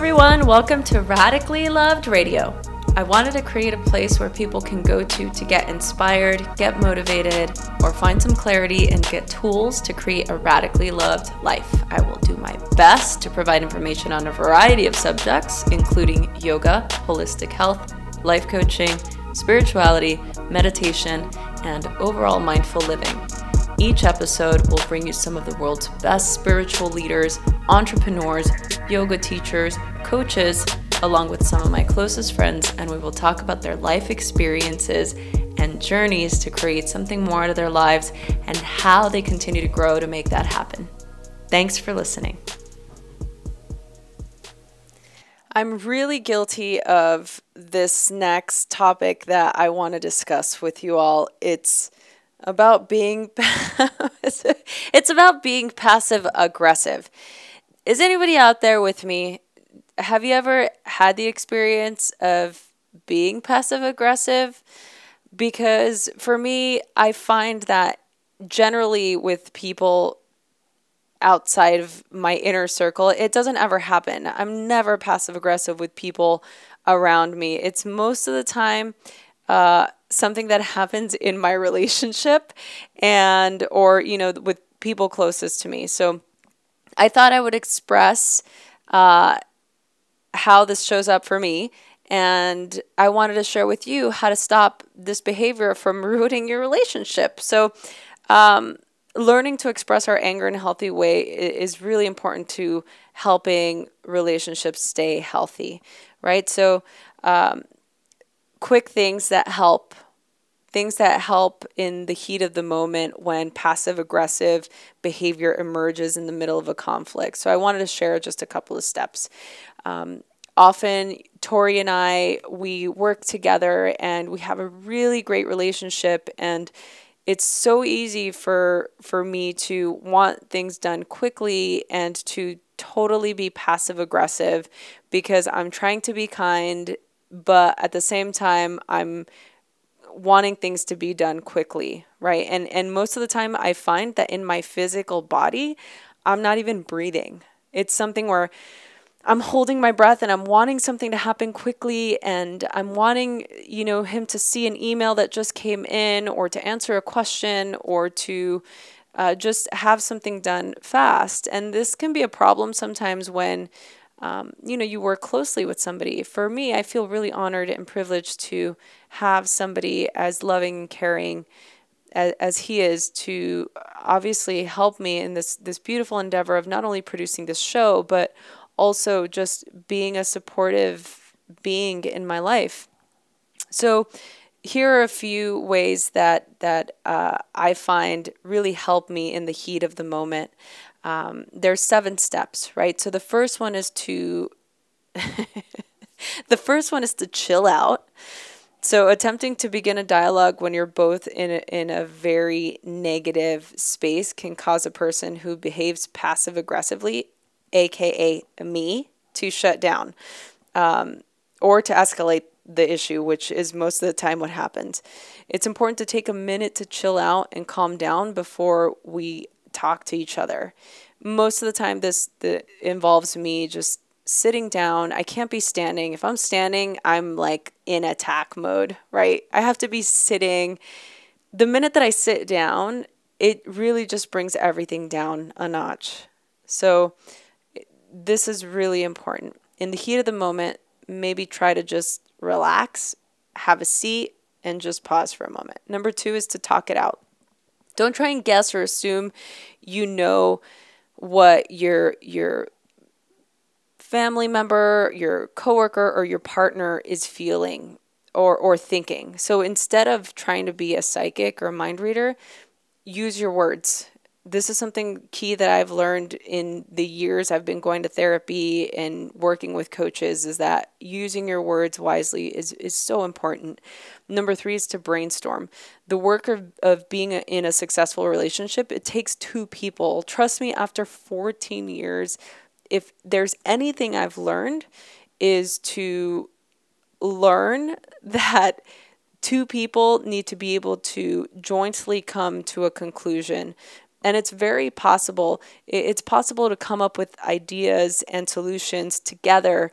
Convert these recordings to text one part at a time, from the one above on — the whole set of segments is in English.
Everyone. Welcome to Radically Loved Radio. I wanted to create a place where people can go to to get inspired, get motivated, or find some clarity and get tools to create a radically loved life. I will do my best to provide information on a variety of subjects, including yoga, holistic health, life coaching, spirituality, meditation, and overall mindful living. Each episode will bring you some of the world's best spiritual leaders, entrepreneurs, yoga teachers, coaches, along with some of my closest friends, and we will talk about their life experiences and journeys to create something more out of their lives and how they continue to grow to make that happen. Thanks for listening. I'm really guilty of this next topic that I want to discuss with you all. It's about being it's about being passive aggressive. Is anybody out there with me? Have you ever had the experience of being passive aggressive? Because for me, I find that generally with people outside of my inner circle, it doesn't ever happen. I'm never passive aggressive with people around me. It's most of the time uh, something that happens in my relationship and or you know with people closest to me. So i thought i would express uh, how this shows up for me. And i wanted to share with you how to stop this behavior from ruining your relationship. So um, learning to express our anger in a healthy way is really important to helping relationships stay healthy right? So um, quick things that help things that help in the heat of the moment when passive aggressive behavior emerges in the middle of a conflict. So I wanted to share just a couple of steps. Um, often, Tori and I, we work together and we have a really great relationship and it's so easy for for me to want things done quickly and to totally be passive aggressive because I'm trying to be kind but at the same time I'm wanting things to be done quickly, right? And and most of the time I find that in my physical body, I'm not even breathing. It's something where I'm holding my breath and I'm wanting something to happen quickly and I'm wanting, you know, him to see an email that just came in or to answer a question or to uh, just have something done fast. And this can be a problem sometimes when um, you know, you work closely with somebody. For me, I feel really honored and privileged to have somebody as loving and caring as, as he is to obviously help me in this this beautiful endeavor of not only producing this show, but also just being a supportive being in my life. So here are a few ways that that uh, I find really help me in the heat of the moment um, there's seven steps, right? So the first one is to the first one is to chill out. So attempting to begin a dialogue when you're both in a, in a very negative space can cause a person who behaves passive aggressively, aka me, to shut down um, or to escalate the issue, which is most of the time what happens. It's important to take a minute to chill out and calm down before we talk to each other. Most of the time, this the, involves me just sitting down. I can't be standing. If I'm standing, I'm like in attack mode, right? I have to be sitting. The minute that I sit down, it really just brings everything down a notch. So, this is really important. In the heat of the moment, maybe try to just relax, have a seat, and just pause for a moment. Number two is to talk it out. Don't try and guess or assume you know what your your family member, your coworker or your partner is feeling or or thinking. So instead of trying to be a psychic or a mind reader, use your words this is something key that I've learned in the years I've been going to therapy and working with coaches is that using your words wisely is, is so important. Number three is to brainstorm. The work of, of being a, in a successful relationship, it takes two people. Trust me, after 14 years, if there's anything I've learned, is to learn that two people need to be able to jointly come to a conclusion And it's very possible, it's possible to come up with ideas and solutions together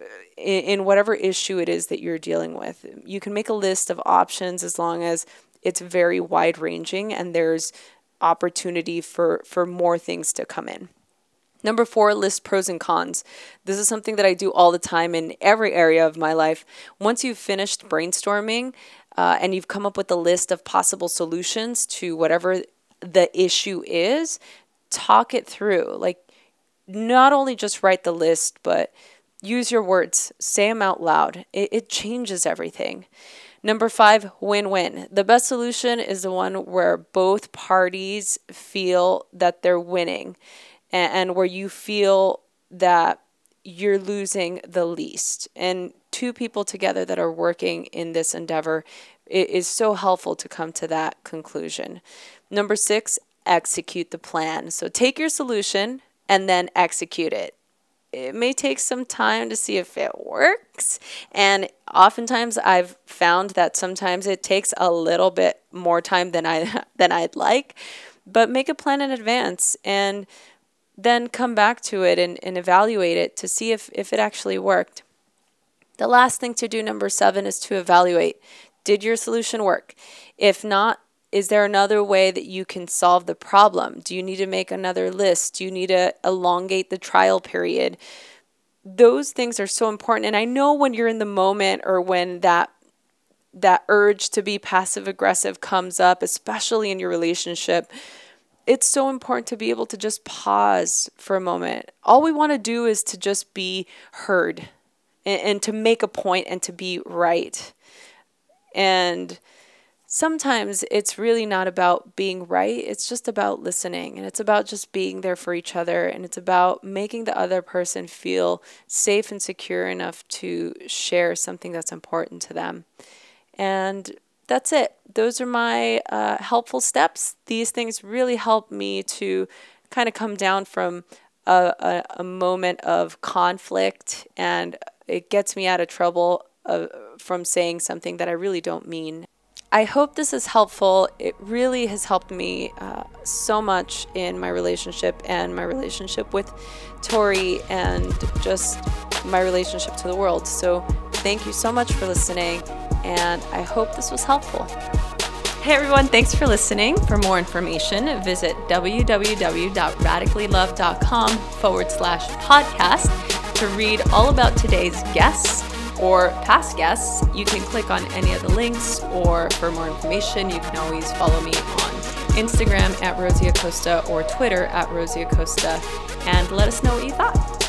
uh, in, whatever issue it is that you're dealing with. You can make a list of options as long as it's very wide ranging and there's opportunity for, for more things to come in. Number four, list pros and cons. This is something that I do all the time in every area of my life. Once you've finished brainstorming uh, and you've come up with a list of possible solutions to whatever the issue is, talk it through. Like, not only just write the list, but use your words, say them out loud. It, it changes everything. Number five, win win. The best solution is the one where both parties feel that they're winning and, and where you feel that you're losing the least. And two people together that are working in this endeavor it is so helpful to come to that conclusion. Number six, execute the plan. So take your solution and then execute it. It may take some time to see if it works. And oftentimes I've found that sometimes it takes a little bit more time than I than I'd like. But make a plan in advance and then come back to it and, and evaluate it to see if, if it actually worked. The last thing to do, number seven, is to evaluate did your solution work? If not, is there another way that you can solve the problem? Do you need to make another list? Do you need to elongate the trial period? Those things are so important. And I know when you're in the moment or when that that urge to be passive aggressive comes up, especially in your relationship, it's so important to be able to just pause for a moment. All we want to do is to just be heard and, and to make a point and to be right. And sometimes it's really not about being right, it's just about listening and it's about just being there for each other and it's about making the other person feel safe and secure enough to share something that's important to them. And that's it. Those are my uh, helpful steps. These things really help me to kind of come down from a, a, a, moment of conflict and it gets me out of trouble uh, from saying something that I really don't mean. I hope this is helpful. It really has helped me uh, so much in my relationship and my relationship with Tori and just my relationship to the world. So, thank you so much for listening and I hope this was helpful. Hey everyone, thanks for listening. For more information, visit www.radicallyloved.com forward slash podcast to read all about today's guests or past guests. You can click on any of the links, or for more information, you can always follow me on Instagram at Rosie Acosta or Twitter at Rosie Acosta and let us know what you thought.